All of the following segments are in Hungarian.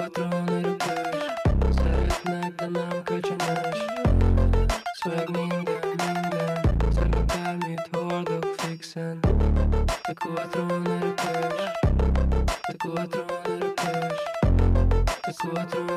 патроны рубеж Ставит знак, да нам качанаешь Swag ninja, ninja За руками твердо фиксен Такого трона рубеж Такого трона рубеж Такого трона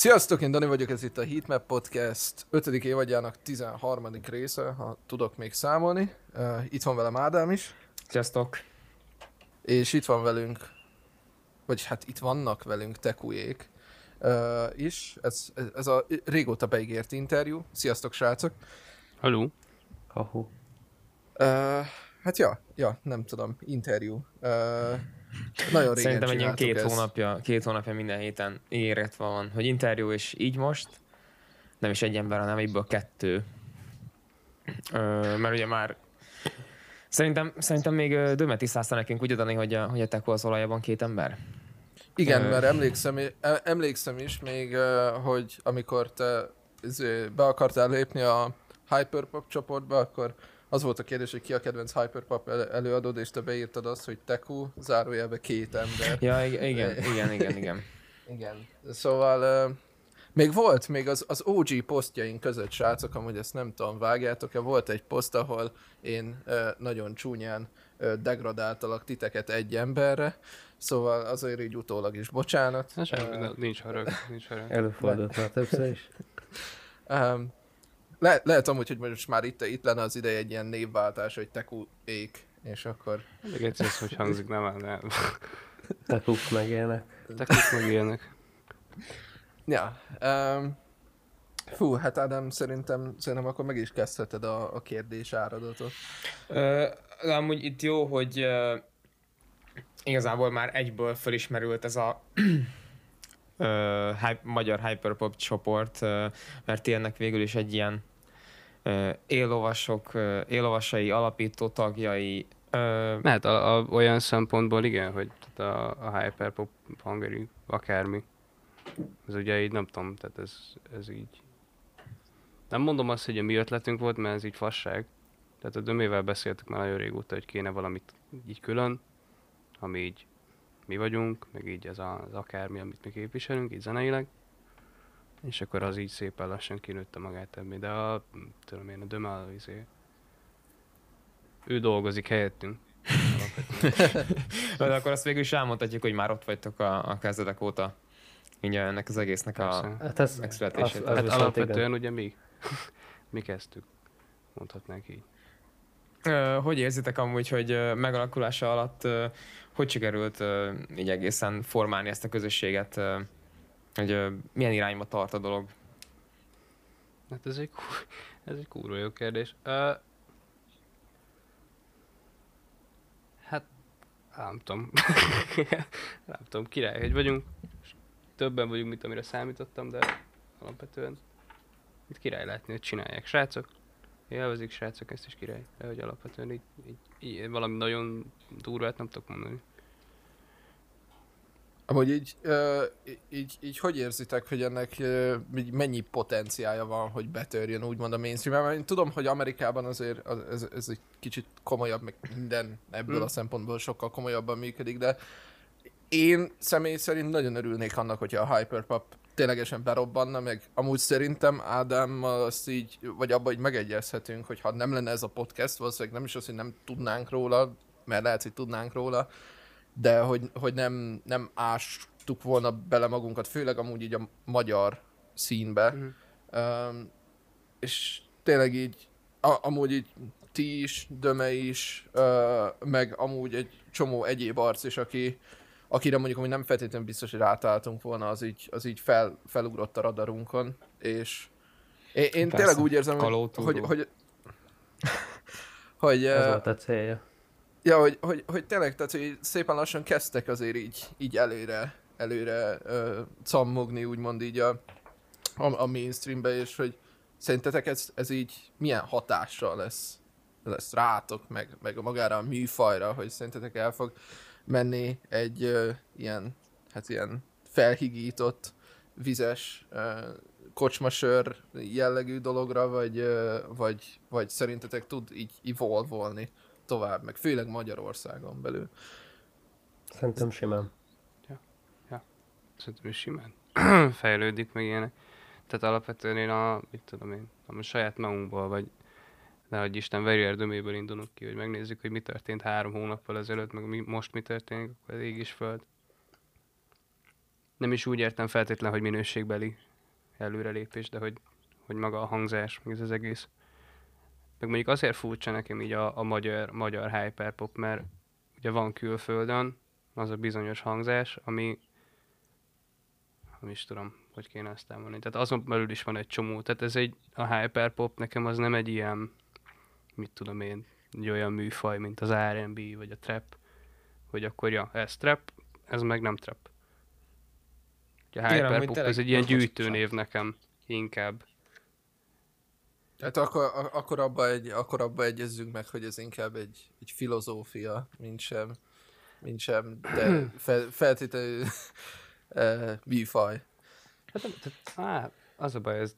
Sziasztok, én Dani vagyok, ez itt a Heatmap Podcast 5. évadjának 13. része, ha tudok még számolni. Uh, itt van velem Ádám is, Sziasztok! és itt van velünk, vagy hát itt vannak velünk Tekujék uh, is. Ez, ez, ez a régóta beígért interjú. Sziasztok, srácok! Haló? Hahu. Uh, hát ja, ja, nem tudom, interjú. Uh, nagyon régen Szerintem egy ilyen két ezt. hónapja, két hónapja minden héten ígéretve van, hogy interjú, és így most nem is egy ember, hanem egyből kettő. Ö, mert ugye már Szerintem, szerintem még Döme tisztázta nekünk úgy adani, hogy a, hogy a Teko az olajában két ember. Igen, Ö, mert emlékszem, e- emlékszem is még, hogy amikor te izé, be akartál lépni a Hyperpop csoportba, akkor az volt a kérdés, hogy ki a kedvenc Hyperpop el- előadód, és te beírtad azt, hogy Teku, zárójelbe két ember. Ja, ig- igen, igen, igen, igen. Igen. Szóval ö, még volt, még az, az OG posztjaink között, srácok, amúgy ezt nem tudom, vágjátok-e, volt egy poszt, ahol én ö, nagyon csúnyán ö, degradáltalak titeket egy emberre, szóval azért így utólag is bocsánat. Na semmi, de nincs harag, nincs harag. Előfordult már többször is. Um, le, lehet amúgy, hogy most már itt, itt lenne az ideje egy ilyen névváltás, hogy Teku ék, és akkor... Még egyszer ez hogy hangzik, nem áll, nem. Tekuk meg ilyenek. Teknik meg ilyenek. Ja. Um, fú, hát Ádám, szerintem, szerintem akkor meg is kezdheted a, a kérdés áradatot. Ö, de amúgy itt jó, hogy ö, igazából már egyből felismerült ez a hy- magyar hyperpop csoport, ö, mert ti ennek végül is egy ilyen ö, éllovasai, alapító tagjai. Lehet a, a, olyan szempontból igen, hogy tehát a, a hyperpop hangeri, akármi. Ez ugye így nem tudom, tehát ez, ez így... Nem mondom azt, hogy a mi ötletünk volt, mert ez így fasság. Tehát a Dömével beszéltük már nagyon régóta, hogy kéne valamit így külön, ami így mi vagyunk, meg így ez a- az akármi, amit mi képviselünk, így zeneileg. És akkor az így szépen lassan kinőtte magát ebbe, de a, tudom én, a Döme az izé, ő dolgozik helyettünk. de akkor azt végül is elmondhatjuk, hogy már ott vagytok a, a kezdetek óta. Így ennek az egésznek a... Hát ez, Megszületését. az, az Hát alapvetően igen. ugye mi, mi kezdtük, mondhatnánk így. Hogy érzitek amúgy, hogy megalakulása alatt hogy sikerült így egészen formálni ezt a közösséget, hogy milyen irányba tart a dolog? Hát ez egy, ez egy kurva jó kérdés. Uh, hát, nem tudom. nem tudom, király, hogy vagyunk. Többen vagyunk, mint amire számítottam, de alapvetően itt király látni, hogy csinálják. Srácok, élvezik srácok, ezt is király. De hogy alapvetően így, így, így valami nagyon durvát nem tudok mondani. Amúgy így, így, így hogy érzitek, hogy ennek mennyi potenciája van, hogy betörjön úgymond a mainstream Mert én tudom, hogy Amerikában azért az, ez, ez egy kicsit komolyabb, meg minden ebből Hmm. a szempontból sokkal komolyabban működik, de én személy szerint nagyon örülnék annak, hogyha a Hyperpop ténylegesen berobbanna, meg amúgy szerintem Ádám azt így, vagy abban, hogy megegyezhetünk, hogy ha nem lenne ez a podcast, valószínűleg nem is az, hogy nem tudnánk róla, mert lehet, hogy tudnánk róla, de hogy, hogy nem, nem ástuk volna bele magunkat, főleg amúgy így a magyar színbe. Mhm. Um, és tényleg így, a, amúgy így ti is, Döme is, uh, meg amúgy egy csomó egyéb arc is, aki, akire mondjuk amúgy nem feltétlenül biztos, hogy rátáltunk volna, az így, az így fel, felugrott a radarunkon, és én, én Persze, tényleg úgy érzem, hogy, kalótúró. hogy, hogy, hogy, Ez uh, volt a célja. Ja, hogy, hogy, hogy tényleg, tehát hogy szépen lassan kezdtek azért így, így előre, előre ö, cammogni, úgymond így a, a, a mainstreambe, és hogy szerintetek ez, ez így milyen hatással lesz, lesz rátok, meg, meg magára a műfajra, hogy szerintetek el fog menni egy ö, ilyen, hát ilyen felhigított, vizes ö, kocsmasör jellegű dologra, vagy, ö, vagy, vagy szerintetek tud így evolvolni tovább, meg főleg Magyarországon belül. Szerintem simán. Szerintem is simán fejlődik, meg ilyenek. Tehát alapvetően én a, mit tudom én, a saját magunkból, vagy nehogy Isten verjel döméből indulunk ki, hogy megnézzük, hogy mi történt három hónappal ezelőtt, meg mi, most mi történik, akkor az ég is föld. Nem is úgy értem feltétlen, hogy minőségbeli előrelépés, de hogy, hogy maga a hangzás, meg ez az egész. Meg mondjuk azért furcsa nekem így a, a magyar, magyar hyperpop, mert ugye van külföldön az a bizonyos hangzás, ami nem is tudom, hogy kéne ezt elmondani. Tehát azon belül is van egy csomó. Tehát ez egy, a hyperpop nekem az nem egy ilyen, mit tudom én, egy olyan műfaj, mint az R&B vagy a trap, hogy akkor ja, ez trap, ez meg nem trap. A hyperpop ez egy ilyen gyűjtőnév nekem inkább. Hát akkor, a- akkor, abba egy, akkor abba egyezzünk meg, hogy ez inkább egy, egy filozófia, mint sem, mint sem, de fel, feltétlenül műfaj. Hát, tehát, á, az a baj, ez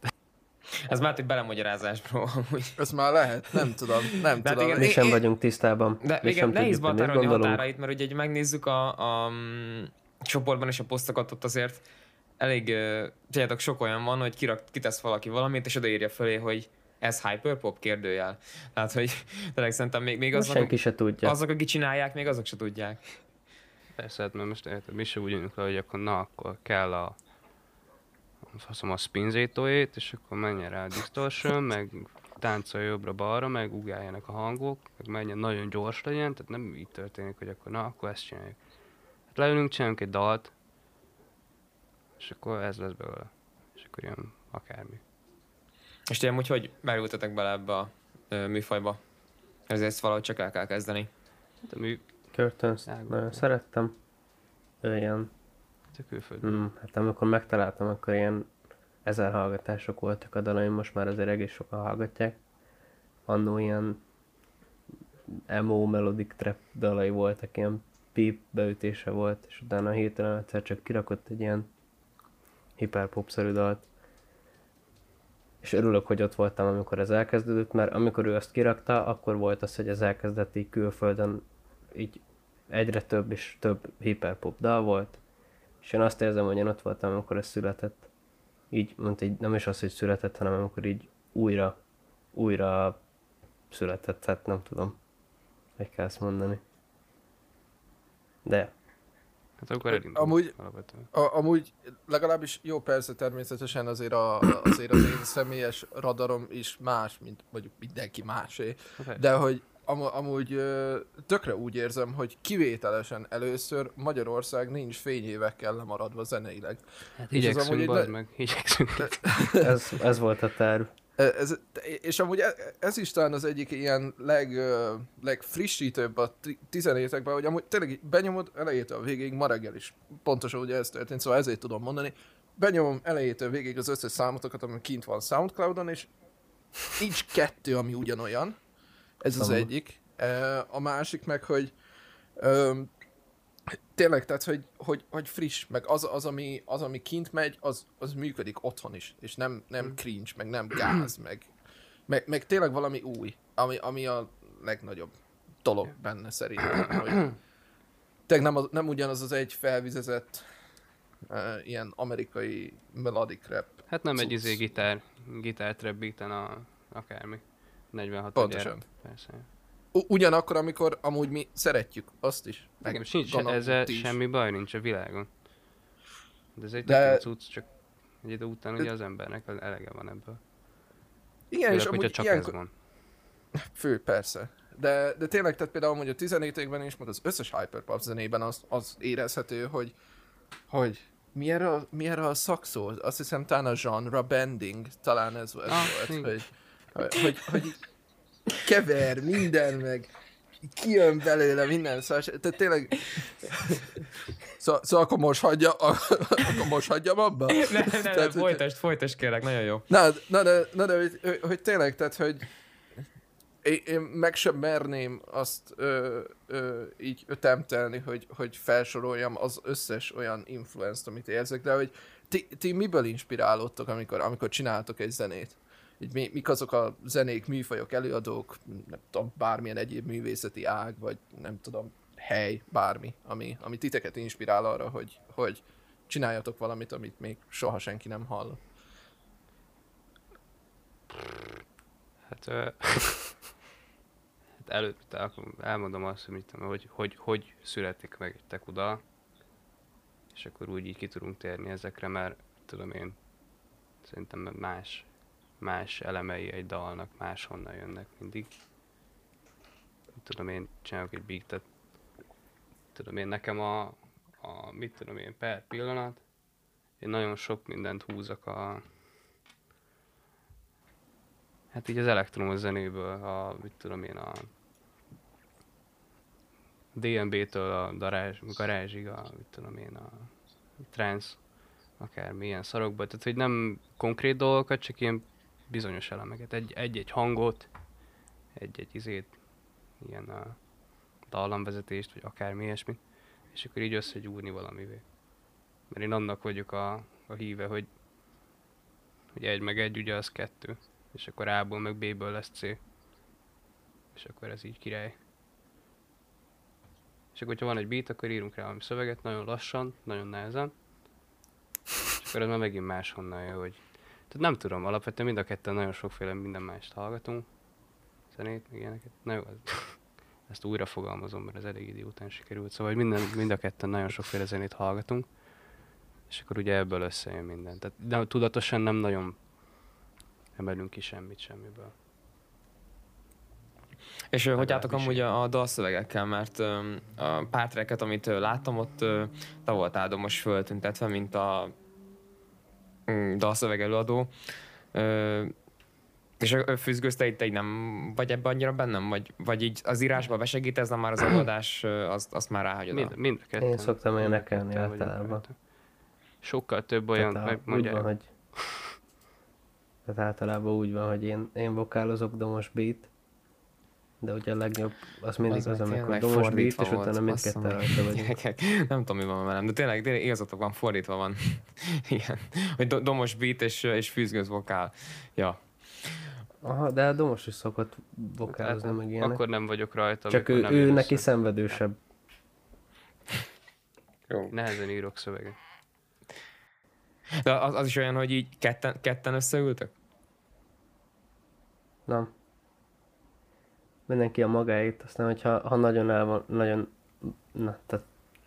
Ez már egy belemagyarázás, bro, amúgy. Ez már lehet, nem tudom, nem De hát tudom. igen, Mi Én- sem én- vagyunk tisztában. De Mi igen, nehéz behatárolni a határait, mert ugye egy megnézzük a, a mm, csoportban és a posztokat, ott azért elég, tudjátok, sok olyan van, hogy kirak, kitesz valaki valamit, és odaírja fölé, hogy ez hyperpop kérdőjel. Tehát, hogy tényleg szerintem még, még azok, senki se tudja. azok, akik csinálják, még azok se tudják. Persze, hát mert most érted, mi se úgy jönünk le, hogy akkor na, akkor kell a faszom a spinzétóét, és akkor menjen rá a distortion, meg táncolj jobbra-balra, meg ugáljanak a hangok, meg menjen nagyon gyors legyen, tehát nem így történik, hogy akkor na, akkor ezt csináljuk. Hát leülünk, csinálunk egy dalt, és akkor ez lesz belőle. És akkor jön akármi. És ti amúgy hogy merültetek bele ebbe a ö, műfajba? Ezért ezt valahogy csak el kell kezdeni. Hát a mű, Curtains nagyon szerettem. Ő ilyen, a külföld. mm, hát amikor megtaláltam, akkor ilyen ezer hallgatások voltak a dalaim, most már azért egész sokan hallgatják. Annó ilyen emo melodic trap dalai voltak, ilyen pip beütése volt, és utána hirtelen egyszer csak kirakott egy ilyen hiperpop-szerű dalt. És örülök, hogy ott voltam, amikor ez elkezdődött, mert amikor ő azt kirakta, akkor volt az, hogy ez elkezdett így külföldön így egyre több és több hiperpop dal volt, és én azt érzem, hogy én ott voltam, amikor ez született. Így, mondta, így nem is az, hogy született, hanem amikor így újra, újra született, hát nem tudom, hogy kell ezt mondani. De Hát akkor elindulunk Amúgy- alapvetően. A, amúgy legalábbis jó persze természetesen azért, a, azért az én személyes radarom is más, mint mondjuk mindenki másé. Hát De hogy am, amúgy tökre úgy érzem, hogy kivételesen először Magyarország nincs fényévekkel lemaradva zeneileg. Hát igyekszünk, amúgy le- meg, igyekszünk. ez, ez volt a terv. Ez, és amúgy e- ez is talán az egyik ilyen leg, legfrissítőbb a ti- tizenévekben, hogy amúgy tényleg benyomod elejétől a végéig, ma reggel is pontosan ugye ez történt, szóval ezért tudom mondani. Benyomom elejétől végig az összes számotokat, ami kint van Soundcloudon, és nincs kettő, ami ugyanolyan. Ez az egyik. A másik meg, hogy tényleg, tehát, hogy, hogy, hogy friss, meg az, az, ami, az, ami kint megy, az, az működik otthon is, és nem, nem cringe, meg nem gáz, meg, meg, meg tényleg valami új, ami, ami a legnagyobb dolog benne szerintem, hogy, tényleg nem, az, nem ugyanaz az egy felvizezett uh, ilyen amerikai melodic rap. Hát nem egy Cucc. izé gitár, gitár trap beaten a, akármi. 46 Pontosan. gyere, Persze. Ugyanakkor, amikor amúgy mi szeretjük azt is. Nekem sincs ezzel is. semmi baj nincs a világon. De ez egy De- cucc, csak egy idő után ugye az embernek elege van ebből. Igen, és Főleg, hogyha amúgy csak ilyenkor, ez van. Fő, persze. De, de tényleg, tehát például hogy a 17 évben is, mert az összes Hyperpop zenében az, az érezhető, hogy, hogy mi erre, a, mi erre a szakszó? Azt hiszem talán a genre bending, talán ez, ez Ah, volt, hogy, hogy, hogy, hogy kever minden, meg kijön belőle minden, szóval, tehát tényleg... Szóval, szóval akkor most hagyja, akkor most hagyjam abba? Ne, ne, ne, Tehát, hogy- folytasd, folytasd kérlek, nagyon jó. Na, na, de, na, de hogy, hogy, hogy tényleg, tehát, hogy én, én meg sem merném azt ö, ö, így ötemtelni, hogy, hogy felsoroljam az összes olyan influenzt, amit érzek, de hogy ti, ti miből inspirálódtok, amikor, amikor csináltok egy zenét? Mi, mik azok a zenék, műfajok, előadók, nem tudom, bármilyen egyéb művészeti ág, vagy nem tudom, hely, bármi, ami, ami titeket inspirál arra, hogy, hogy csináljatok valamit, amit még soha senki nem hallott. Hát, ö, hát akkor elmondom azt, hogy, mit hogy, hogy, hogy születik meg egy tekuda, és akkor úgy így ki tudunk térni ezekre, mert tudom én, szerintem más, más elemei egy dalnak máshonnan jönnek mindig. Tudom én, csinálok egy beatet, tudom én, nekem a, a mit tudom én, per pillanat, én nagyon sok mindent húzok a, Hát így az elektromos zenéből, a, mit tudom én, a DNB-től a garázs, garázsig, a, mit tudom én, a trance, akármi ilyen szarokba. Tehát, hogy nem konkrét dolgokat, csak ilyen bizonyos elemeket. Egy- Egy-egy hangot, egy-egy izét, ilyen a dallamvezetést, vagy akármi ilyesmi, és akkor így összegyúrni valamivé. Mert én annak vagyok a, a híve, hogy, hogy egy meg egy ugye az kettő és akkor A-ból meg B-ből lesz C. És akkor ez így király. És akkor, hogyha van egy beat, akkor írunk rá valami szöveget, nagyon lassan, nagyon nehezen. És akkor ez már megint máshonnan jön, hogy... Tehát nem tudom, alapvetően mind a ketten nagyon sokféle minden mást hallgatunk. Zenét, meg ilyeneket. Na jó, ez- ezt újra fogalmazom, mert ez elég idő után sikerült. Szóval minden, mind a ketten nagyon sokféle zenét hallgatunk. És akkor ugye ebből összejön minden. Tehát de tudatosan nem nagyon emelünk ki semmit semmiből. És ö, hogy álltok amúgy a, a dalszövegekkel, mert ö, a pár tracket, amit ö, láttam, ott ö, te voltál most föltüntetve, mint a dalszöveg előadó. És a- a Füzgőz, te, te így nem vagy ebben annyira bennem? Vagy, vagy így az írásba besegítesz, de már az előadás, azt, azt már ráhagyod? Mind, mind a ketten. Én szoktam énekelni általában. Sokkal több olyan, Tehát a, meg úgy van, hogy... Tehát általában úgy van, hogy én, én vokálozok domos beat, de ugye a legjobb az mindig az, amikor domos beat, és volt, utána mindketten rajta vagyunk. Gyerekek, nem tudom, mi van velem, de tényleg, tényleg igazatok van, fordítva van. Igen. Hogy do- domos beat és, és fűzgőz vokál. Ja. Aha, de a domos is szokott vokálozni, hát meg ilyenek. akkor nem vagyok rajta. Csak ő, nem ő neki össze. szenvedősebb. Jó. Nehezen írok szöveget. De az, az is olyan, hogy így ketten, ketten összeültök? Nem. Mindenki a magáit, aztán hogyha ha nagyon el van, nagyon, na, te,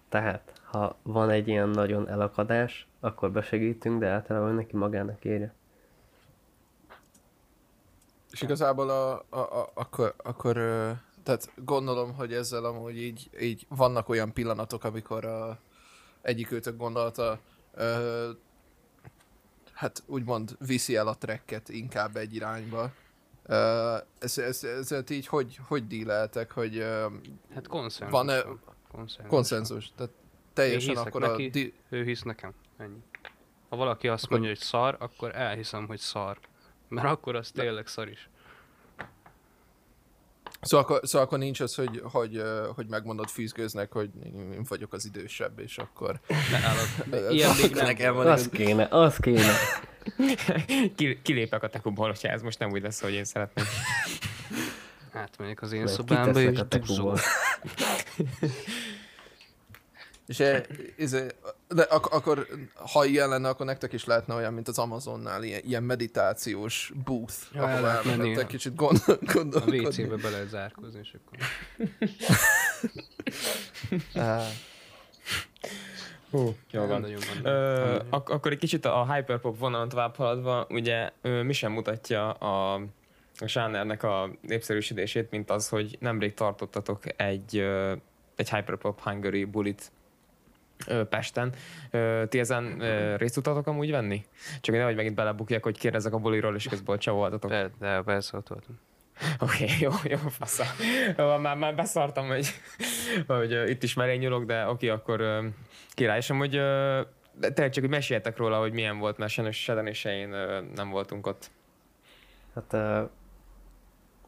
tehát, ha van egy ilyen nagyon elakadás, akkor besegítünk, de általában mindenki magának írja. És igazából a, a, a, akkor, akkor tehát gondolom, hogy ezzel amúgy így, így vannak olyan pillanatok, amikor a, egyik őtök gondolta, ö, hát úgymond viszi el a tracket inkább egy irányba. Ezért így hogy, hogy díleltek, hogy Hát konszenzus. Van-e- van. Konszenzus. konszenzus, tehát teljesen akkor a... neki. Di- Ő hisz nekem. Ennyi. Ha valaki azt Akkor- mondja, hogy szar, akkor elhiszem, hogy szar. Mert akkor az tényleg szar is. Szóval akkor, szóval akkor nincs az, hogy, hogy, hogy megmondod fűzgőznek, hogy én vagyok az idősebb, és akkor... Ne állok. Ilyen még nem Nekem van Az kéne, az kéne. Ki, kilépek a tekuból, hogyha ez most nem úgy lesz, hogy én szeretném. Átmegyek az én Majd szobámba, és a duzzol. És e, izé, de ak- akkor, ha ilyen lenne, akkor nektek is lehetne olyan, mint az Amazonnál, ilyen, ilyen meditációs booth, Ja, el ahol lehet menni, elmehettek ja. kicsit gond, A gondolkodni. WC-be be lehet zárkozni, és akkor... Hú, jó van. Nagyon van. Ö, ak- akkor egy kicsit a hyperpop vonalon tovább haladva, ugye ö, mi sem mutatja a, a zsánernek a népszerűsítését, mint az, hogy nemrég tartottatok egy, ö, egy hyperpop Hungary bulit ö, Pesten. Ö, ti ezen részt tudtatok amúgy venni? Csak nehogy megint belebukjak, hogy kérdezek a buliról, és közben csavoltatok. De, de persze ott voltam. Oké, okay, jó, jó, fasza. Már, már beszartam, hogy, hogy uh, itt is merény nyúlok, de oké, okay, akkor uh, király. És amúgy uh, tényleg csak, hogy meséljetek róla, hogy milyen volt, mert sajnos se Dani, se én nem voltunk ott. Hát uh,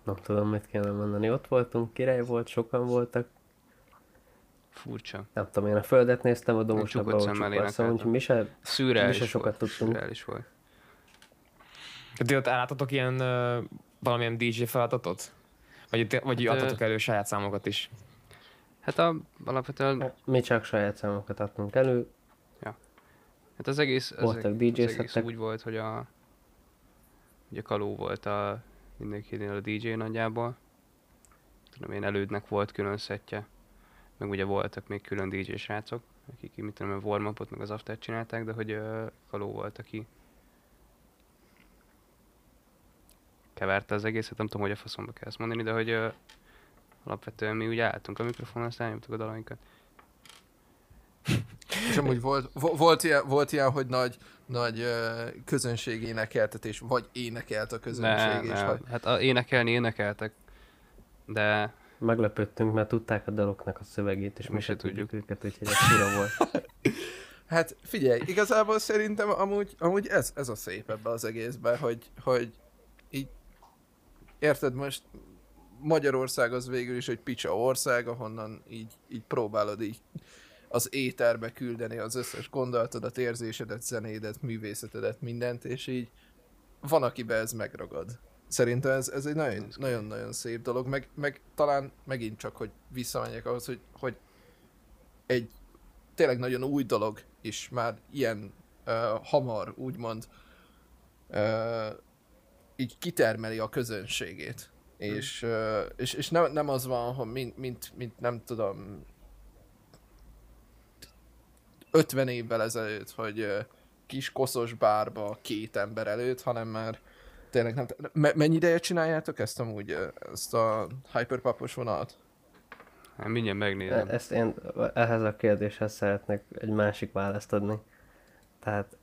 nem tudom, mit kéne mondani. Ott voltunk, király volt, sokan voltak. Furcsa. Nem tudom, én a földet néztem, a domosnak csukva, szóval úgyhogy mi se, Szürreális Mi se sokat volt. tudtunk. Szürreális volt. Tehát ott ilyen valamilyen DJ feladatot? Vagy, vagy Hát, adtatok elő saját számokat is? Hát a, alapvetően, hát mi csak saját számokat adtunk elő. hát az egész, az, Voltak az DJ egész úgy volt, hogy a, ugye Kaló volt a mindenkinél a DJ nagyjából. Tudom én, elődnek volt külön szettje. Meg ugye voltak még külön DJ srácok, akik mit tudom, a warm meg az after csinálták, de hogy uh, Kaló volt, aki keverte az egészet, nem tudom, hogy a faszomba kell ezt mondani, de hogy uh, alapvetően mi ugye álltunk a mikrofonon, aztán nyomtuk a dalainkat. És amúgy volt, vo- volt, ilyen, volt ilyen, hogy nagy, nagy ö, közönség énekeltetés, vagy énekelt a közönség, Nem, és nem. hogy Hát a, énekelni énekeltek, de Meglepődtünk, mert tudták a daloknak a szövegét, és mi, Mi se se tudjuk tudjuk. őket, úgyhogy ez fura volt. Hát figyelj, igazából szerintem amúgy, amúgy ez, ez a szép ebbe az egészben, hogy, hogy így érted most Magyarország az végül is egy picsa ország, ahonnan így, így próbálod így az éterbe küldeni az összes gondolatodat, érzésedet, zenédet, művészetedet, mindent, és így van, akiben ez megragad. Szerintem ez, ez egy nagyon- nagyon-nagyon szép dolog, meg, meg talán megint csak, hogy visszamenjek ahhoz, hogy, hogy egy tényleg nagyon új dolog is már ilyen uh, hamar, úgymond uh, így kitermeli a közönségét. És, uh, és, és nem, nem az van, hogy mint, mint, mint nem tudom 50 évvel ezelőtt, hogy kis koszos bárba két ember előtt, hanem már tényleg nem... Me- mennyi ideje csináljátok ezt amúgy, ezt a hyperpapos vonalat? hát mindjárt megnézem. Ezt én ehhez a kérdéshez szeretnék egy másik választ adni. Tehát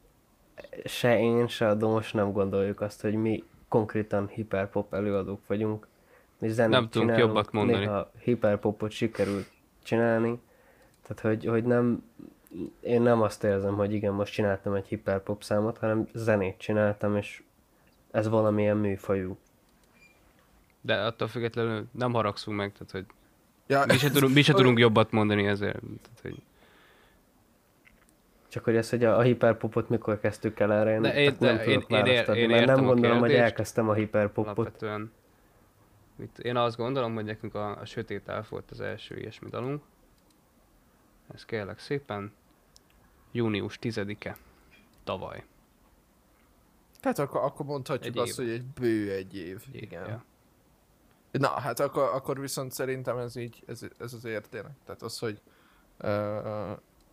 se én, se a Domos nem gondoljuk azt, hogy mi konkrétan hiperpop előadók vagyunk. Mi zenét Nem tudunk jobbat mondani. Néha hiperpopot sikerült csinálni. Tehát, hogy, hogy nem, én nem azt érzem, hogy igen, most csináltam egy hiperpop számot, hanem zenét csináltam, és ez valamilyen műfajú. De attól függetlenül nem haragszunk meg, tehát hogy Ja, mi se tudunk, mi se tudunk jobbat mondani ezért. Tehát, hogy Csak hogy ez, hogy a, a hiperpopot mikor kezdtük el erre, én, De én- tehát nem de tudok én- én én mert nem gondolom, hogy elkezdtem a hiperpopot. alapvetően mit, én azt gondolom, hogy nekünk a, a Sötét Elf volt az első ilyesmi dalunk. Ez kérlek szépen. Június 10-e. Tavaly. Hát akkor, akkor mondhatjuk Egy azt, év. hogy egy bő egy év. Igen. Ja. Na, hát akkor, akkor viszont szerintem ez így, ez, ez azért tényleg. Tehát az, hogy uh,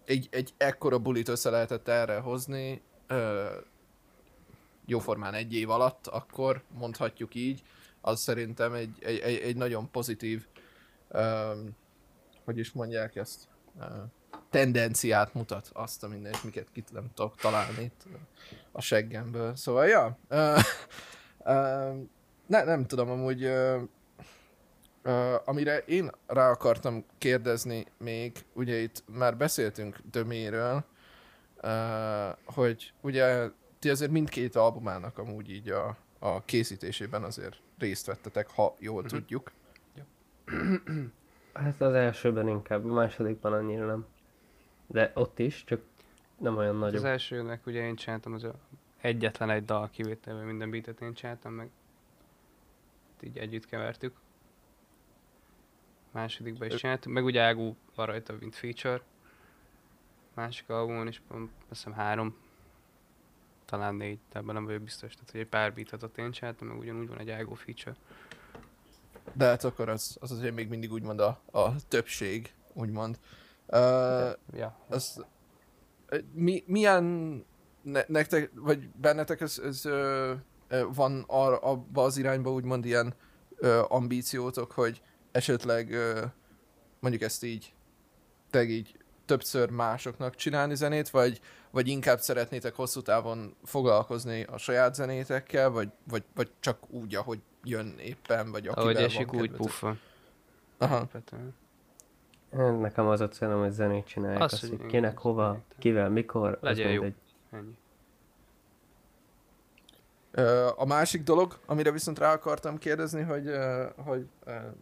egy, egy ekkora bulit össze lehetett erre hozni, uh, jóformán egy év alatt, akkor mondhatjuk így, az szerintem egy, egy, egy, egy nagyon pozitív, um, hogy is mondják ezt, uh, tendenciát mutat azt a mindent, miket ki nem tudok találni itt a seggemből. Szóval, ja, uh, uh, ne, nem tudom, amúgy uh, uh, amire én rá akartam kérdezni még, ugye itt már beszéltünk Döméről, uh, hogy ugye ti azért mindkét albumának amúgy így a, a készítésében azért részt vettetek, ha jól Mhm. tudjuk. Hát az elsőben inkább, a másodikban annyira nem. De ott is, csak nem olyan Az nagyobb. elsőnek ugye én csináltam az a egyetlen egy dal kivételvel minden beatet én csináltam meg. Így együtt kevertük. Másodikban is csináltuk, meg ugye Ágú van rajta, mint feature. másik albumon is azt hiszem három, talán négy, de ebben nem vagyok biztos. Tehát, hogy egy pár beatot én csináltam, meg ugyanúgy van egy Ágó feature. De hát akkor az, az azért még mindig úgymond a, a többség, úgymond. Uh, Ja, az, mi, milyen ne, nektek, vagy bennetek ez, ez ö, ö, van ar, abba az irányba úgymond ilyen ö, ambíciótok, hogy esetleg mondjuk ezt így, teg így többször másoknak csinálni zenét, vagy, vagy inkább szeretnétek hosszú távon foglalkozni a saját zenétekkel, vagy, vagy, vagy csak úgy, ahogy jön éppen, vagy akivel ahogy van esik, úgy puffa. Aha. Nekem az a célom, hogy zenét csinálják, Az, azt, hogy kinek, hova, zenét. kivel, mikor, az Legyen jó. mindegy. Ennyi. A másik dolog, amire viszont rá akartam kérdezni, hogy, hogy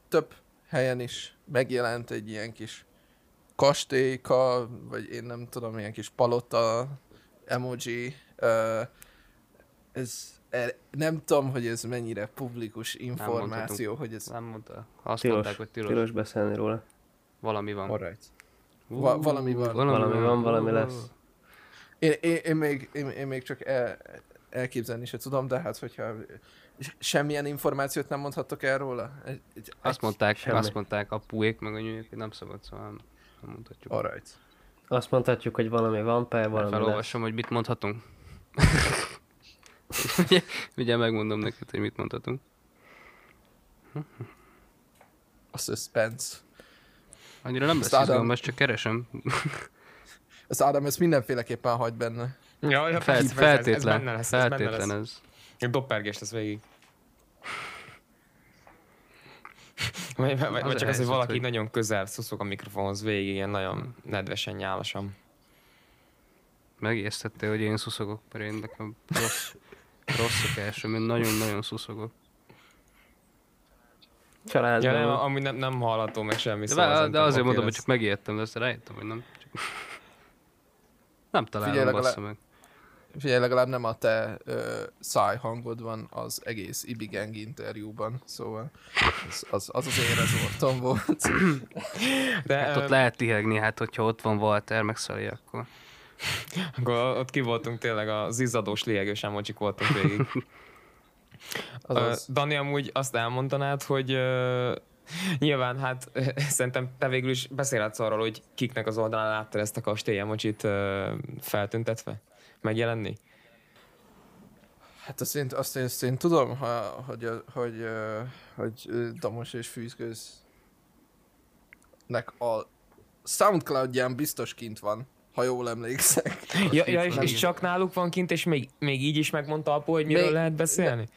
több helyen is megjelent egy ilyen kis kastélyka, vagy én nem tudom, ilyen kis palota emoji. Ez, e- nem tudom, hogy ez mennyire publikus információ, hogy ez... Nem mondta. Azt Tilos, mondták, hogy tilos. tilos beszélni róla. Valami van. Alright. Va- valami van. Valami van, valami lesz. Én, én, én, még, én, én még csak el, elképzelni se tudom, de hát hogyha semmilyen információt nem mondhattok el róla? Egy, egy, Azt mondták, semmi. azt mondták apuék, meg anyuék, hogy nem szabad, szóval nem, nem mondhatjuk. Alright. Azt mondhatjuk, hogy valami van, per valami lesz. Felolvasom, hogy mit mondhatunk. ugye, ugye megmondom neked, hogy mit mondhatunk. A suspense. Annyira nem lesz izgalmas, csak keresem. Az Ádám ezt mindenféleképpen hagy benne. Ja, ja Felt, persze, persze, ez, ez feltétlen, benne lesz, ez benne feltétlen lesz. ez. Doppergés lesz végig. Vagy, vagy, vagy a csak az, hogy valaki hogy- nagyon közel szuszog a mikrofonhoz végig, ilyen nagyon nedvesen, nyálasan. Megijesztettél, hogy én szuszogok, mert én nekem rossz, rossz szokásom, én nagyon-nagyon szuszogok. Családban. Ja, nem, amúgy nem, nem hallható meg semmi. De, szóval de, azért mondom, hogy csak megijedtem, de aztán rájöttem, hogy nem. Csak... Nem találom, Figyelj, bassza legalább- meg. Figyelj, legalább nem a te ö, szájhangod van az egész Ibi Gang interjúban, szóval az az, az, az én rezortom volt. De, Hát ott lehet tihegni, hát hogyha ott van Walter, meg Szali, akkor... akkor ott ki voltunk tényleg az izzadós, liegős emocsik voltunk végig. Az, Ö, az. Dani, amúgy azt elmondanád, hogy ö, nyilván hát szerintem te végül is beszélhetsz arról, hogy kiknek az oldalán láttad ezt a kastély emocsit ö, feltüntetve, megjelenni? Hát azt én, azt én, azt én tudom, ha, hogy, hogy, hogy ö, Damos és Fűzgőz nek a Soundcloudján biztos kint van, ha jól emlékszek. Ja, ja és, és csak náluk van kint, és még, még így is megmondta apu, hogy miről Még- lehet beszélni?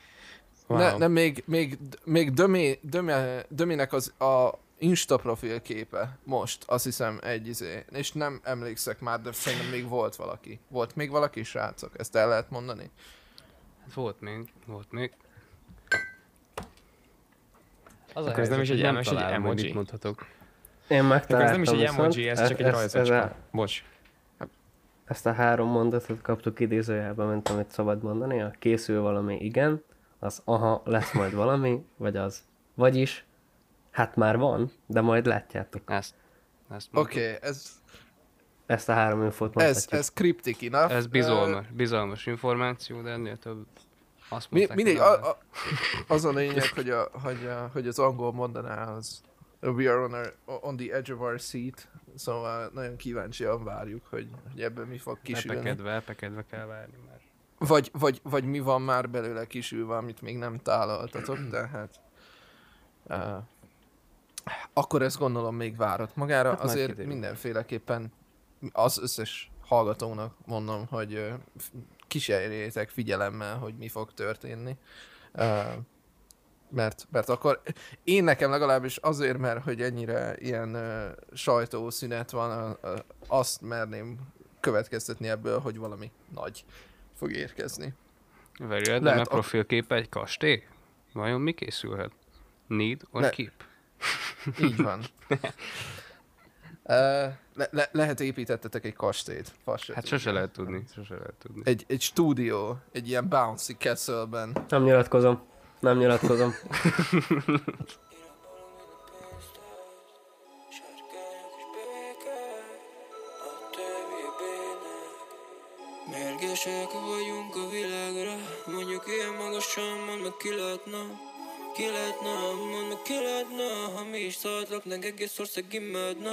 Wow. Ne, nem, még, még, még Dömi, Dömi, Döminek az a Insta profil képe most, azt hiszem egy izé, és nem emlékszek már, de szerintem még volt valaki. Volt még valaki, srácok? Ezt el lehet mondani? Hát volt még, volt még. Az Akkor ez nem is egy- hogy nem egy hogy emoji. mit mondhatok. Én Akkor megtaláltam ez nem is egy viszont, emoji, ez csak egy ezt, rajzocska. ezt, Bocs. ezt a három mondatot kaptuk idézőjelben, mint amit szabad mondani. A készül valami igen, az aha, lesz majd valami, vagy az. Vagyis, hát már van, de majd látjátok. Ezt, ezt Oké, okay, ez, Ezt a három infót ez, mondhatjuk. ez cryptic enough. Ez bizalmas, bizalmas információ, de ennél több azt Mi, nem a, a, az a lényeg, hogy, a, hogy, a, hogy az angol mondaná az We are on, our, on the edge of our seat, szóval nagyon kíváncsian várjuk, hogy, hogy ebből mi fog kisülni. Epekedve, epekedve kell várni már. Vagy, vagy, vagy mi van már belőle kisülve, amit még nem tálaltatok, tehát... Uh, akkor ezt gondolom még várat magára. Hát Azért kiderül. mindenféleképpen az összes hallgatónak mondom, hogy kísérjétek figyelemmel, hogy mi fog történni. Uh, mert, mert akkor én nekem legalábbis azért, mert hogy ennyire ilyen uh, sajtószünet van, uh, uh, azt merném következtetni ebből, hogy valami nagy fog érkezni. Very de Lehet, a profilképe egy kastély? Vajon mi készülhet? Need or Le- keep? Így van. Uh, le, le, lehet építettetek egy kastélyt. Fasz se Hát sose lehet tudni, sose lehet tudni. Egy, egy stúdió, egy ilyen bouncy castle-ben. Nem nyilatkozom. Nem nyilatkozom. Mérgesek vagyunk a világra Mondjuk ilyen magasan, mondd meg ki Ki lehetne, mondd meg ki lehetne Ha mi is szartlapnánk, egész ország imádna.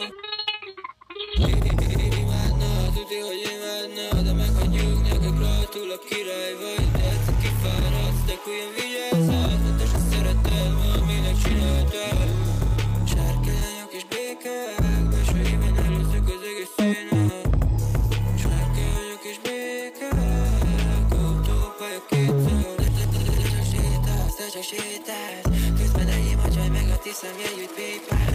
Imádna, tudja, hogy imádna De meghagyjuk neked rajtul a király vagy. De egyszer kifáradsz, de olyan csak sétálsz Közben enyém a csaj meg a tiszem jegyűjt pépát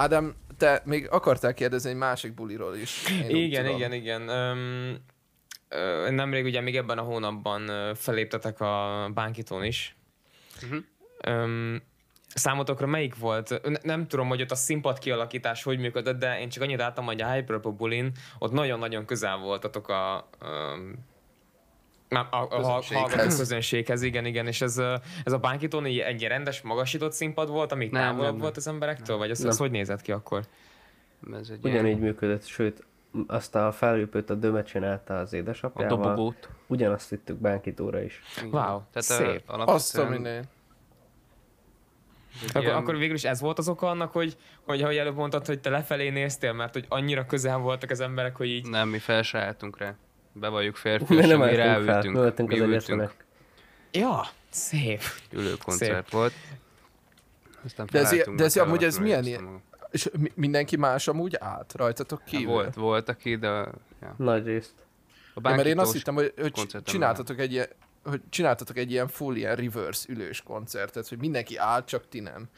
Ádám, te még akartál kérdezni egy másik buliról is. Én Igen, igen, igen. Öm, ö, nemrég ugye még ebben a hónapban feléptetek a Bánkitón is. Öm, számotokra melyik volt? Ne, nem tudom, hogy ott a színpad kialakítás hogy működött, de én csak annyit láttam, hogy a Hyperpop Bulin ott nagyon-nagyon közel voltatok a, öm, a, a, a, a Közönséghez. hallgató közönséghez, igen, igen, és ez, ez a Bánkitón így egy rendes, magasított színpad volt, ami Nem, távolabb nem, volt az emberektől, vagy ez, ez Nem. hogy nézett ki akkor? Ez egy Ugyanígy ilyen, működött, sőt, azt a fellépőt a Döme csinálta az a édesapjával. dobogót. Ugyanazt vittük Bánkitóra is. Igen. Wow, Tehát szép. A, Azt a alapvetően minél. egy Akkor, ilyen- akkor végül is ez volt az oka annak, hogy, hogy ahogy előbb mondtad, hogy te lefelé néztél, mert hogy annyira közel voltak az emberek, hogy így... Nem, mi fel se álltunk rá. Bevalljuk Mi férfiak, nem mi álltunk fel, ráültünk. mi mi az ültünk. Ja, szép. Ülő koncert volt. Aztán De ez ilyen- de ez- amúgy ez milyen magam. És mi- mindenki más amúgy állt rajtatok Hát kívül? Volt, volt aki, de ja. Nagy részt. A Ja, mert én azt hittem, hogy, hogy csináltatok egy ilyen, hogy csináltatok egy ilyen full ilyen reverse ülős koncertet, hogy mindenki állt, csak ti nem.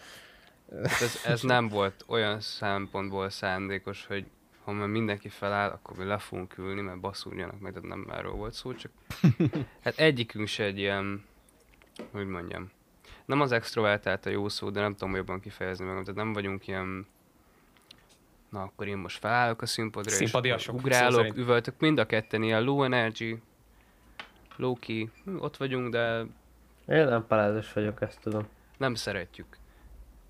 ez, ez nem volt olyan szempontból szándékos, hogy ha már mindenki feláll, akkor mi le fogunk ülni, mert baszuljanak meg, tehát nem erről volt szó, csak hát egyikünk se egy ilyen, hogy mondjam, nem az extrovertált a jó szó, de nem tudom jobban kifejezni magam, tehát nem vagyunk ilyen na akkor én most felállok a színpadra, és Színpadiasok, szó ugrálok, üvöltök, mind a ketten ilyen low energy, low key, ott vagyunk, de Én nem palázos vagyok, ezt tudom. nem szeretjük.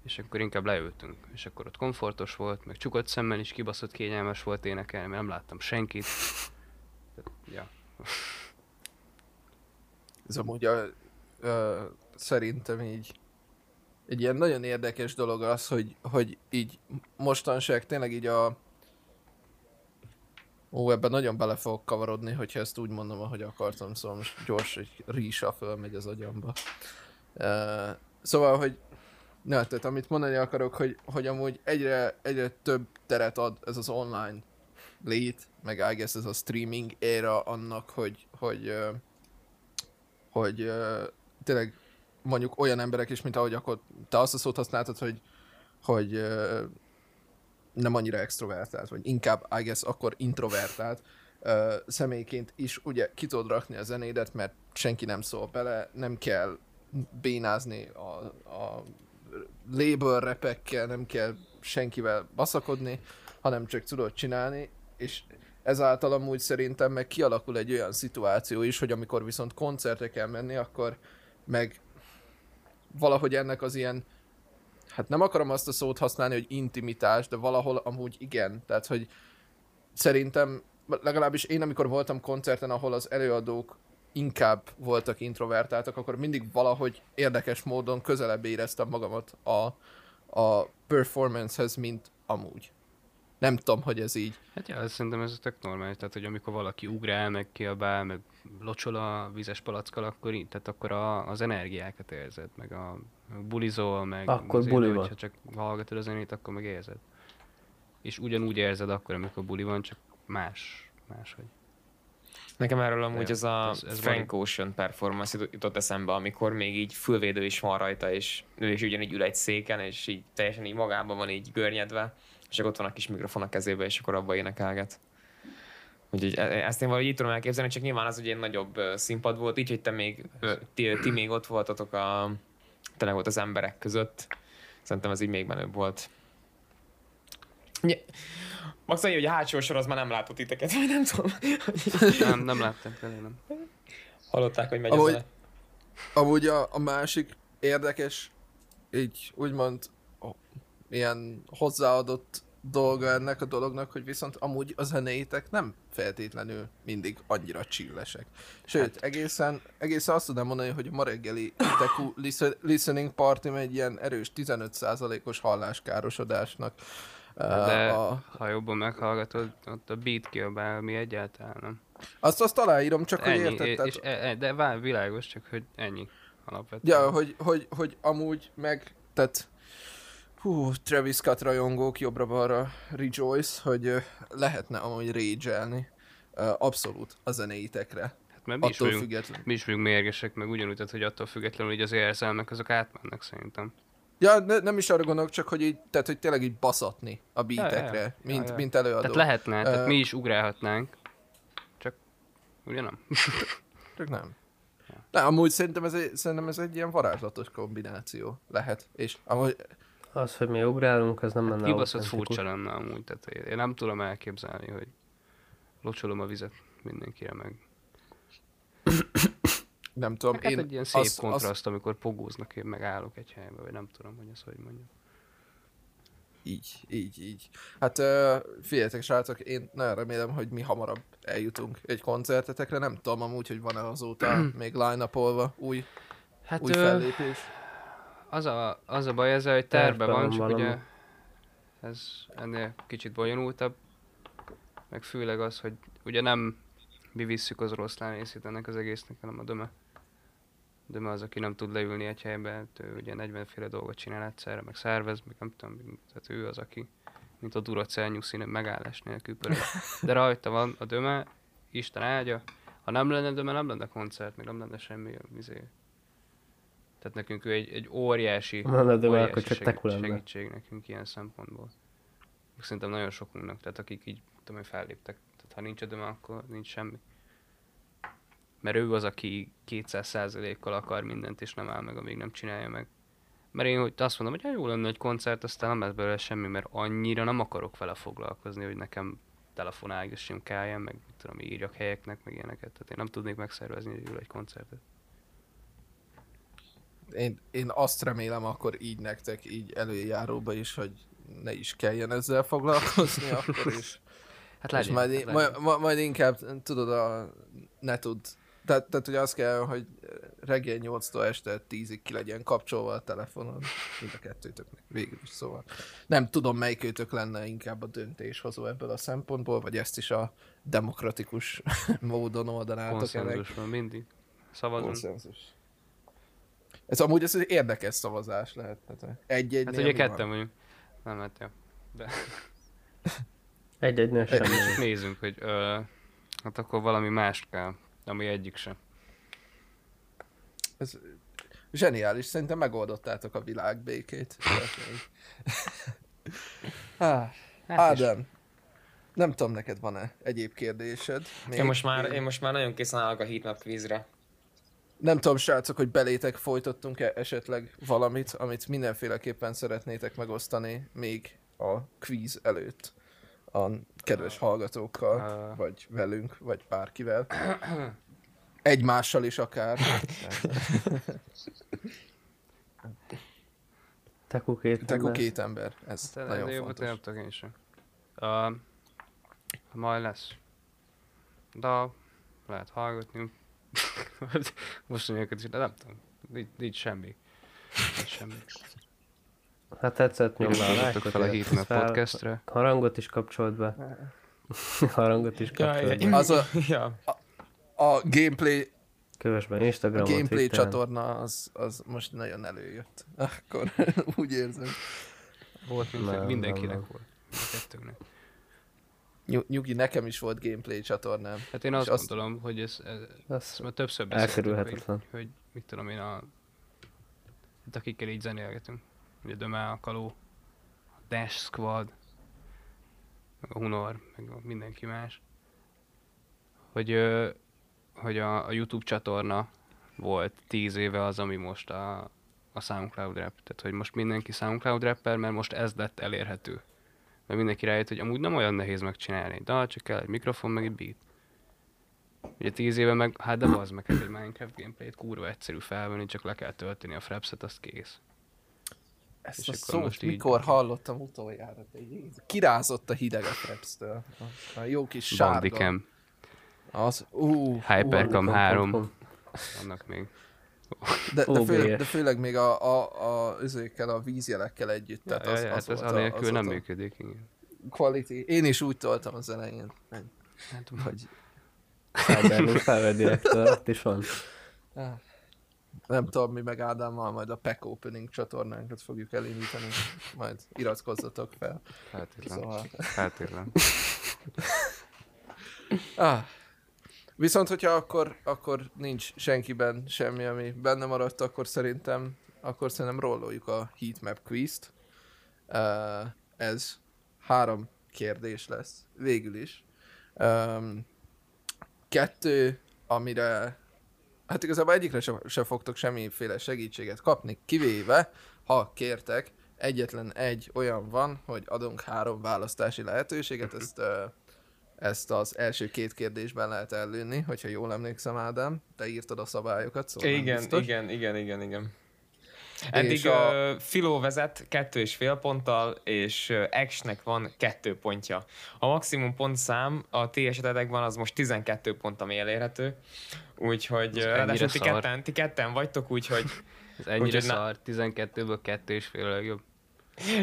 És akkor inkább leültünk. És akkor ott komfortos volt, meg csukott szemmel is kibaszott kényelmes volt énekelni, mert nem láttam senkit. Ja. Ez amúgy a, ö, szerintem így egy ilyen nagyon érdekes dolog az, hogy, hogy így mostanság tényleg így a Ó, ebben nagyon bele fogok kavarodni, hogyha ezt úgy mondom, ahogy akartam, szóval most gyors egy rísa fölmegy az agyamba. Uh, szóval, hogy na, tehát amit mondani akarok, hogy, hogy amúgy egyre, egyre több teret ad ez az online lét, meg I guess ez a streaming éra annak, hogy, hogy, hogy ö, tényleg mondjuk olyan emberek is, mint ahogy akkor te azt a szót használtad, hogy, hogy nem annyira extrovertált, vagy inkább, I guess, akkor introvertált személyként is ugye ki tudod rakni a zenédet, mert senki nem szól bele, nem kell bénázni a, a label repekkel, nem kell senkivel baszakodni, hanem csak tudod csinálni, és ezáltal amúgy szerintem meg kialakul egy olyan szituáció is, hogy amikor viszont koncertre kell menni, akkor meg valahogy ennek az ilyen, hát nem akarom azt a szót használni, hogy intimitás, de valahol amúgy igen. Tehát, hogy szerintem, legalábbis én amikor voltam koncerten, ahol az előadók inkább voltak introvertáltak, akkor mindig valahogy érdekes módon közelebb éreztem magamat a, a performancehez, mint amúgy. Nem tudom, hogy ez így. Hát ja, szerintem ez tök normális, tehát hogy amikor valaki ugrál, meg kiabál, meg locsol a vizes palackkal, akkor így, tehát akkor a, az energiákat érzed, meg a bulizol, meg Akkor azért, buli hogyha csak hallgatod a zenét, akkor meg érzed. És ugyanúgy érzed akkor, amikor buli van, csak más, máshogy. Nekem erről amúgy Ja, ez a ez- ez Frank Ocean performance jut- jutott eszembe, amikor még így fülvédő is van rajta, és ő is ugyanígy ül egy széken, és így teljesen így magában van így görnyedve, és akkor ott van a kis mikrofon a kezébe, és akkor abba énekelget. Úgyhogy e- ezt én valahogy így tudom elképzelni, csak nyilván az ugye egy nagyobb színpad volt, így, hogy te még, ti, ti még ott voltatok a, tényleg volt az emberek között. Szerintem ez így még menőbb volt. Nye- Max mondja, hogy a hátsó sor az már nem látott titeket, vagy nem tudom. Nem, nem láttam nem. Hallották, hogy megy Amúgy- a. Amúgy a, a másik érdekes, így úgymond ó, ilyen hozzáadott dolga ennek a dolognak, hogy viszont amúgy a zenéitek nem feltétlenül mindig annyira csillesek. Sőt, egészen, egészen azt tudom mondani, hogy a ma reggeli listen- listening party egy ilyen erős 15%-os halláskárosodásnak. De a, ha jobban meghallgatod, ott a beat kiabál, mi egyáltalán nem. azt azt aláírom, csak hogy Ennyi, érted, és, tehát- és, e- e- de vár, világos, csak hogy ennyi alapvetően. Ja, hogy, hogy, hogy amúgy meg, tehát hú, Travis Scott rajongók jobbra-balra rejoice, hogy lehetne amúgy rage abszolút a zenéitekre. hát mert mi is, Attól vagyunk, függetlenül. mi is vagyunk mérgesek, meg ugyanúgy, tehát, hogy attól függetlenül így az érzelmek azok átmennek szerintem. Ja, ne, nem is arra gondolok, csak hogy így, tehát hogy tényleg így baszatni a beatekre, ja, ja. mint, Ja, ja. mint előadó. Tehát lehetne, tehát Ö, mi is ugrálhatnánk, csak ugye nem. Csak nem. De amúgy szerintem ez, egy, szerintem ez egy ilyen varázslatos kombináció lehet. És amúgy Az, hogy mi ugrálunk, az nem lenne Kibaszott autentikus. furcsa lenne amúgy, tehát én- én nem tudom elképzelni, hogy locsolom a vizet mindenkire meg. Nem tudom, Hát én egy ilyen szép azt- kontraszt, amikor pogóznak, én meg állok egy helyben, vagy nem tudom, hogy ez hogy mondjam. Így, így, így. Hát uh, figyeljetek srácok, én nagyon remélem, hogy mi hamarabb eljutunk egy koncertetekre. Nem tudom amúgy, hogy van-e azóta még line új, Hát új fellépés. az, a, az a baj ezzel, hogy terve van, van csak valami. ugye ez ennél kicsit bonyolultabb, meg főleg az, hogy ugye nem mi visszük az oroszlán részét ennek az egésznek, hanem a döme. Döme az, aki nem tud leülni egy helybe, hát ő ugye 40 féle dolgot csinál egyszerre, meg szervez, meg nem tudom, tehát ő az, aki mint a Duracell nyuszi megállás nélkül pörög. De rajta van a döme, Isten áldja. Ha nem lenne döme, nem lenne koncert, meg nem lenne semmi izé. Tehát nekünk ő egy, egy óriási, Ha lenne döme, óriási akkor csak segít- teku lenne. segítség nekünk ilyen szempontból. Szerintem nagyon sokunknak, tehát akik így, tudom, hogy felléptek. Tehát ha nincs a döme, akkor nincs semmi. Mert ő az, aki 200%-kal akar mindent, és nem áll meg, amíg nem csinálja meg. Mert én hogy azt mondom, hogy hát jó lenne egy koncert, aztán nem lesz belőle semmi, mert annyira nem akarok vele foglalkozni, hogy nekem telefonálgassam kelljen, meg mit tudom, írjak helyeknek, meg ilyeneket. Tehát én nem tudnék megszervezni egyedül egy koncertet. Én, én azt remélem akkor így nektek, így előjáróba is, hogy ne is kelljen ezzel foglalkozni akkor is. Hát És legyen, majd, hát legyen. majd, majd, majd inkább, tudod, a, ne tud. Tehát, tehát, hogy az kell, hogy reggel 8-tól este 10-ig ki legyen kapcsolva a telefonon. Mind a kettőtöknek végül is, szóval. Nem tudom, melyikőtök lenne inkább a döntéshozó ebből a szempontból, vagy ezt is a demokratikus módon oldanátok. Konszenzus van mindig. Szavazunk. Konszenzus. Ez amúgy ez egy érdekes szavazás lehet. Tehát egy-egy Hát ugye ketten vagyunk. Nem, hát jó. De Egy-egy csak nézzünk, hogy ö, hát akkor valami mást kell, ami egyik sem. Ez zseniális, szerintem megoldottátok a világbékét. ah, Hát Ádám, nem tudom, neked van-e egyéb kérdésed? Még? Én most, már, én most már nagyon készen állok a heatmap kvízre. Nem tudom, srácok, hogy belétek folytattunk-e esetleg valamit, amit mindenféleképpen szeretnétek megosztani még a kvíz előtt a kedves hallgatókkal, Ö. vagy velünk, vagy bárkivel. Egymással is akár. Teku két Te ember. két ember. Ez Te nagyon de jobbat fontos. nem tudok én sem. Uh, majd lesz. De lehet hallgatni. Most mondjuk, de nem tudom. Nincs, nincs semmi. Nincs semmi. Hát tetszett nyomni a lájkot, fel a fel, podcastre. Harangot is kapcsolt be. Harangot is kapcsolt be. Az a, ja. a gameplay, Kövess be a Instagramon, gameplay Twitteren. csatorna az, az most nagyon előjött. Akkor úgy érzem. Volt mint, Nem, mindenkinek nem, nem. volt. A nyugi, nekem is volt gameplay csatornám. Hát én azt azt- gondolom, hogy ez, ez, ezt már többször beszéltük, hogy, elkerülhetetlen. hogy mit tudom én a... Hát akikkel így zenélgetünk. Ugye Döme, a Kaló, a Dash Squad, meg a Hunor, meg mindenki más. Hogy, hogy a, a YouTube csatorna volt 10 éve az, ami most a, a SoundCloud rap. Tehát, hogy most mindenki SoundCloud rapper, mert most ez lett elérhető. Mert mindenki rájött, hogy amúgy nem olyan nehéz megcsinálni egy dal, csak kell egy mikrofon, meg egy beat. Ugye 10 éve meg, hát de az meg egy Minecraft gameplayt kurva egyszerű felvenni, csak le kell tölteni a frapset, azt kész. Ezt És a szót most így- mikor hallottam utoljára? Kirázott a hideg a Frapstől. A, jó kis sárga. Bandicam, Az, ú, Hypercam Pom, 3, pom, vannak még. de, de, főleg, de főleg még a, a, a, üzékkel, a vízjelekkel együtt. Tehát Ja, az, ja, az, hát ez volt a, anélkül az nem a működik, igen. quality. Én is úgy toltam az elején, Hát, hogy Cyberlink felvett direktor, ott is van. Nem tudom, mi meg Ádámmal majd a Pack Opening csatornánkat fogjuk elindítani. Majd iratkozzatok fel. feltétlen. Szóval... Feltétlen. Ah. Viszont, hogyha akkor, akkor nincs senkiben semmi, ami benne maradt, akkor szerintem, akkor szerintem rolloljuk a heatmap quizt. Uh, ez három kérdés lesz, végül is. Um, kettő, amire, hát igazából egyikre se, se fogtok semmiféle segítséget kapni, kivéve, ha kértek, egyetlen egy olyan van, hogy adunk három választási lehetőséget, ezt ezt az első két kérdésben lehet ellőni, hogyha jól emlékszem, Ádám. Te írtad a szabályokat, szóval Igen, biztos. igen, igen, igen, igen. Eddig És a-. Filó vezet kettő és fél ponttal, és ö, X-nek van kettő pontja. A maximum pontszám a ti esetetekben az most 12 pont, ami elérhető. Úgyhogy ráadásul ti ketten, ti ketten vagytok, úgyhogy Ez ennyire na- szar, 12-ből 2 és fél a legjobb.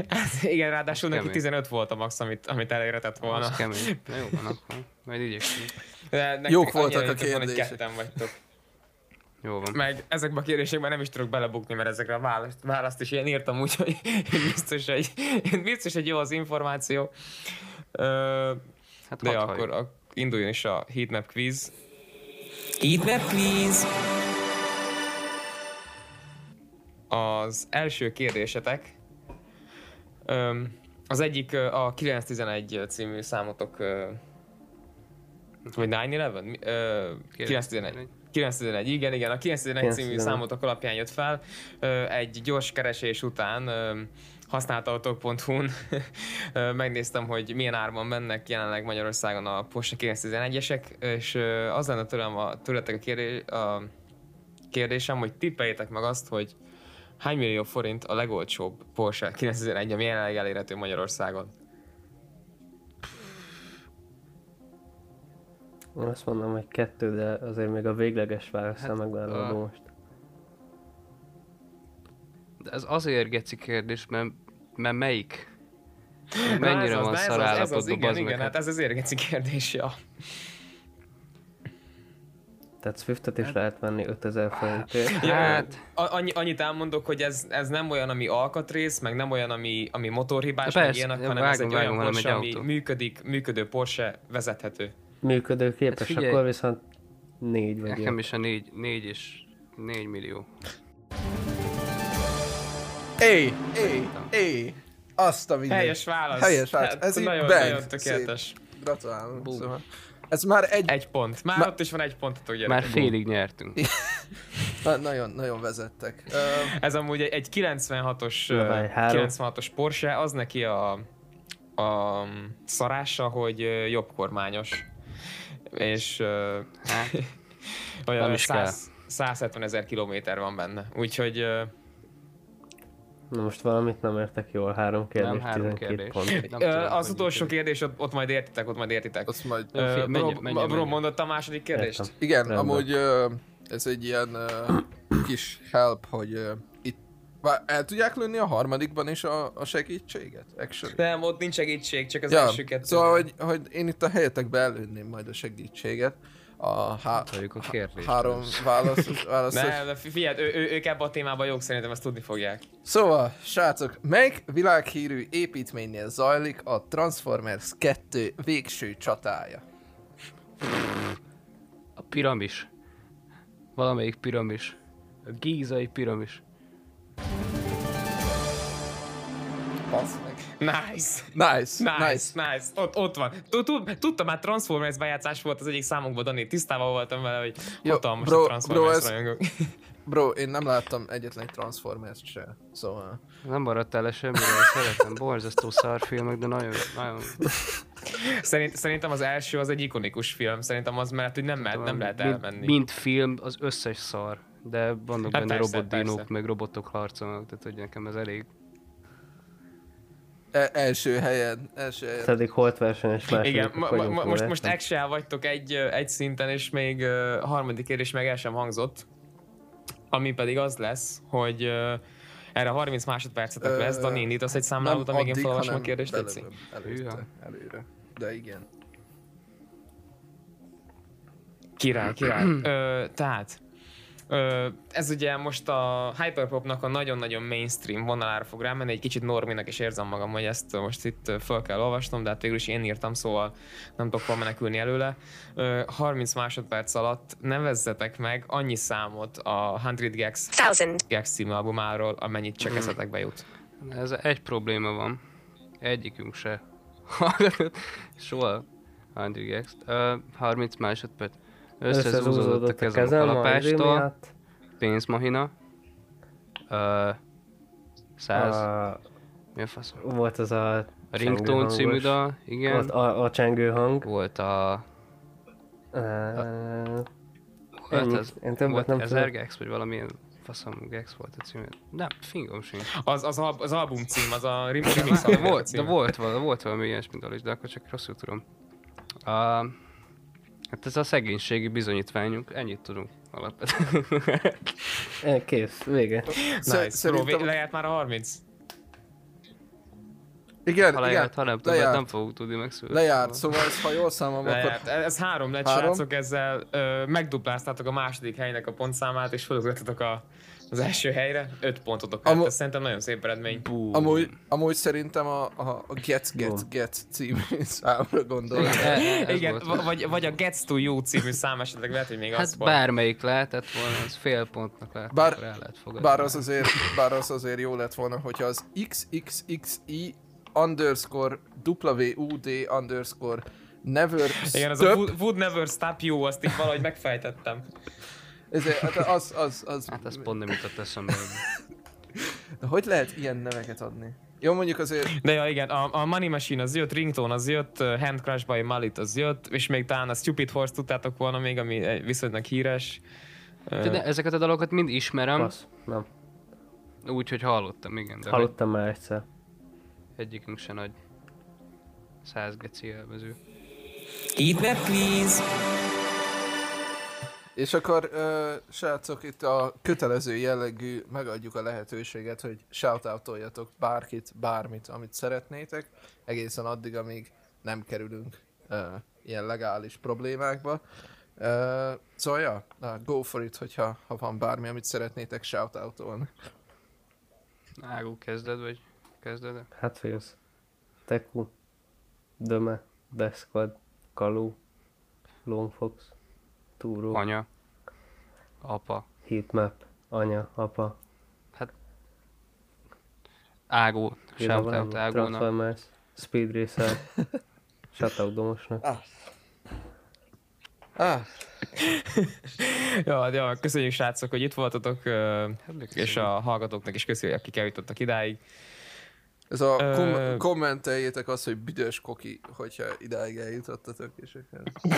hát, igen, ráadásul neki kemény. 15 volt a max, amit, amit elérhetett volna. Az kemény. Na jó van akkor. Majd nektek Jók voltak a jutott volna, hogy kérdések. ketten vagytok. Jó van. Meg ezekben a kérdésekben nem is tudok belebukni, mert ezekre a választ, választ is én írtam, úgyhogy biztos, hogy, biztos, hogy jó az információ. Ö, Hát de akkor a, induljon is a heatmap quiz. Heatmap quiz! Az első kérdésetek öm, az egyik a 911 című számotok vagy 9-11? Mi- ö, 911. 911, igen, igen, a 911 című 911. számotok alapján jött fel. Egy gyors keresés után használtautók.hu-n megnéztem, hogy milyen árban mennek jelenleg Magyarországon a Porsche 911-esek, és az lenne tőlem a, tőletek a, kérdés, a kérdésem, hogy tippeljétek meg azt, hogy hány millió forint a legolcsóbb Porsche 911, ami jelenleg elérhető Magyarországon? Azt mondom, hogy kettő, de azért még a végleges válaszra Hát, megvállalom a- most. De ez azért geci kérdés, mert, mert melyik? Na, Mennyire ez az, van na, ez szar az, ez az, állapotban, igen, bazd igen, meg? hát ez az érgeci kérdés, ja. Tehát Swiftet is lehet venni 5000 forintért. Ja, Hát, annyi, annyit elmondok, hogy ez, ez nem olyan, ami alkatrész, meg nem olyan, ami, ami motorhibás, De meg persze, ilyenek, hanem ez vágom, egy olyan vágom, hanem Porsche, egy ami autó. működik, működő Porsche vezethető. Működőképes, Hát figyelj. akkor viszont négy vagy nekem is a 4, 4 és 4 millió. Éj, éj, éj! Azt a minden. Helyes válasz. Helyes válasz. Hát, Ez így nagyon, bang. nagyon tökéletes. Gratulálunk. Bum. Szóval. Ez már egy, Egy pont. Már Ma- ott is van egy pontotok, Már gyerekek. félig nyertünk. na, nagyon, nagyon vezettek. Ez amúgy egy- egy 96-os, Na, ö, várj, három. 96-os Porsche, az neki a, a szarása, hogy jobb kormányos. És ö, Hát, Olyan Nem is 100, 170 ezer kilométer van benne. Úgyhogy ö, Na most valamit nem értek jól, három kérdés, Nem, három 12 kérdés. pont. Nem tudom, az utolsó kérdés, ott, ott majd értitek, ott majd értitek. Azt majd... Menjen. mondott a második kérdést? Értem. Igen, Rendben. amúgy ez egy ilyen kis help, hogy Vá- el tudják lőni a harmadikban is a, a segítséget? Actually? Nem, ott nincs segítség, csak az Ja, első kettő. szóval, hogy, hogy én itt a helyetekbe előnném majd a segítséget. A há- Halljuk a kérdést. három válasz, válaszos. Nem, de fi- figyeld, ő, ő, ők ebben a témában jók, szerintem ezt tudni fogják. Szóval, srácok, melyik világhírű építménynél zajlik a Transformers 2 végső csatája? A piramis. Valamelyik piramis. A gízai piramis. Basz. Nice! Nice, Nice, nice. nice, Ott, ott van. Tud- tud- Tudtam, már Transformers bejátszás volt az egyik számunkban, Dani. Tisztában voltam vele, hogy Jó, hatalmas bro- a Transformers bro, ez- rajongók. Bro, én nem láttam egyetlen Transformers se, szóval... Nem maradtál le semmire, szeretem. Borzasztó szarfilmek, de nagyon, nagyon... Szerint, szerintem az első az egy ikonikus film. Szerintem az mert hogy nem, lehet, nem lehet elmenni. mint film, az összes szar. De vannak Hát benne persze, robotdinók, persze. meg robotok harcolnak, tehát hogy nekem ez elég. E- első helyen, első helyen. Pedig holt versenyes második Igen, ma, ma, ma, most, most actual vagytok egy, egy szinten, és még a harmadik kérdés meg el sem hangzott. Ami pedig az lesz, hogy ö, erre 30 másodpercetek Ö, lesz. Dani, indítasz egy számlálót, amíg én felolvasom a kérdést, előtte, Hűha. előre. De igen. Király, király. Ö, tehát, ez ugye most a Hyperpopnak a nagyon-nagyon mainstream vonalára fog rámenni, egy kicsit norminak is érzem magam, hogy ezt most itt ö, fel kell olvasnom, de hát végül is én írtam, szóval nem tudok hol menekülni előle. Ö, 30 másodperc alatt nevezzetek meg annyi számot a 100 Gags, Gags című albumáról, amennyit csak eszetekbe jut. Ez egy probléma van. Egyikünk se soha Andrew Gext. Uh, 30 másodperc. Összezúzódott a kezem a kalapástól, miatt. pénzmahina. Uh, 100. A, Mi a fasz? volt az a A Ringtone című dal, igen. Volt a, a csengő hang. Volt a... Uh, Volt Ennyi. az, Én többet volt nem Ezer. Gex, vagy valamilyen faszom Gex volt a címe. Nem, fingom sincs. Az, az, al- az album cím, az a rem- remix De album volt, de volt, vala, volt valami ilyesmi dal is, de akkor csak rosszul tudom. Uh, hát ez a szegénységi bizonyítványunk, ennyit tudunk alapvetően. Eh, Kész, vége. Nice. Szerintem- lejárt már a 30? Igen, ha lejárt, igen. ha nem tudom, nem fogunk tudni megszülni. Lejárt, szóval ez, ha jól akkor Lejárt. Ez három lett, Három? srácok, ezzel ö, megdupláztátok a második helynek a pontszámát, és felugrottatok a, az első helyre. Öt pontotok lett, Amu- ez szerintem nagyon szép eredmény. Amúgy, amúgy szerintem a, a, a Get Get Get című számra gondolok. Ez Igen, vagy, vagy a Gets to You című szám esetleg lehet, hogy még az Hát volt. bármelyik lehetett volna, az fél pontnak lehet, Bár- el lehet fogadni. Bár az azért, bár az azért jó lett volna, hogyha az XXXI underscore WUD underscore never Igen, az stop, a would, would Never Stop You, azt így valahogy megfejtettem. Ezért, hát az, az, az, Hát ez pont nem jutott eszembe. De hogy lehet ilyen neveket adni? Jó, mondjuk azért, De ja, igen, a, a Money Machine az jött, Ringtone az jött, uh, Hand Crush by Malit az jött, és még talán a Stupid Horse tudtátok volna még, ami viszonylag híres. Ö, De ezeket a dalokat mind ismerem, Passz. Nem. úgy, hogy hallottam, igen, de Hallottam már egyszer. egyikünk se nagy 100 geci élvező. Eat that please! És akkor uh, srácok, itt a kötelező jellegű megadjuk a lehetőséget, hogy shoutoutoljatok bárkit, bármit, amit szeretnétek, egészen addig, amíg nem kerülünk uh, ilyen legális problémákba. Uh, szóval, ja, na, go for it, hogyha ha van bármi, amit szeretnétek shoutoutolni. Ágú, kezded, vagy kezded? Hát félsz. Teku. Döme. Deskvad. Kalú. Longfox. Túró. Anya, apa, Heatmap. Anya. Apa. Ágú, Ide shoutout? Ágúnak. Transformers. Speed Racer. Shoutout Domosnak. Ah, Ja, ja, köszönjük srácok, hogy itt voltatok, Hát, és a hallgatóknak is köszönjük, akik eljutottak idáig. Ez a Ö- kom- kommenteljétek azt, hogy büdös koki, hogyha idáig eljutottatok, és akkor...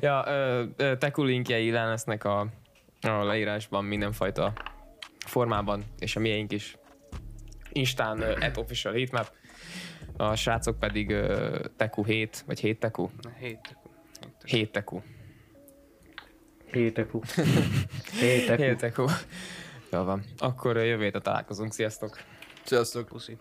Ja, Teku linkjei le lesznek a, a leírásban mindenfajta formában, és a miénk is. Instán uh, at official heatmap, a srácok pedig uh, Teku 7, vagy 7 Teku? Hét. 7 Teku. Hétekú. Hétekú. 7 Teku. Jó van. Akkor jövő héten találkozunk. Sziasztok! Sziasztok! Puszi.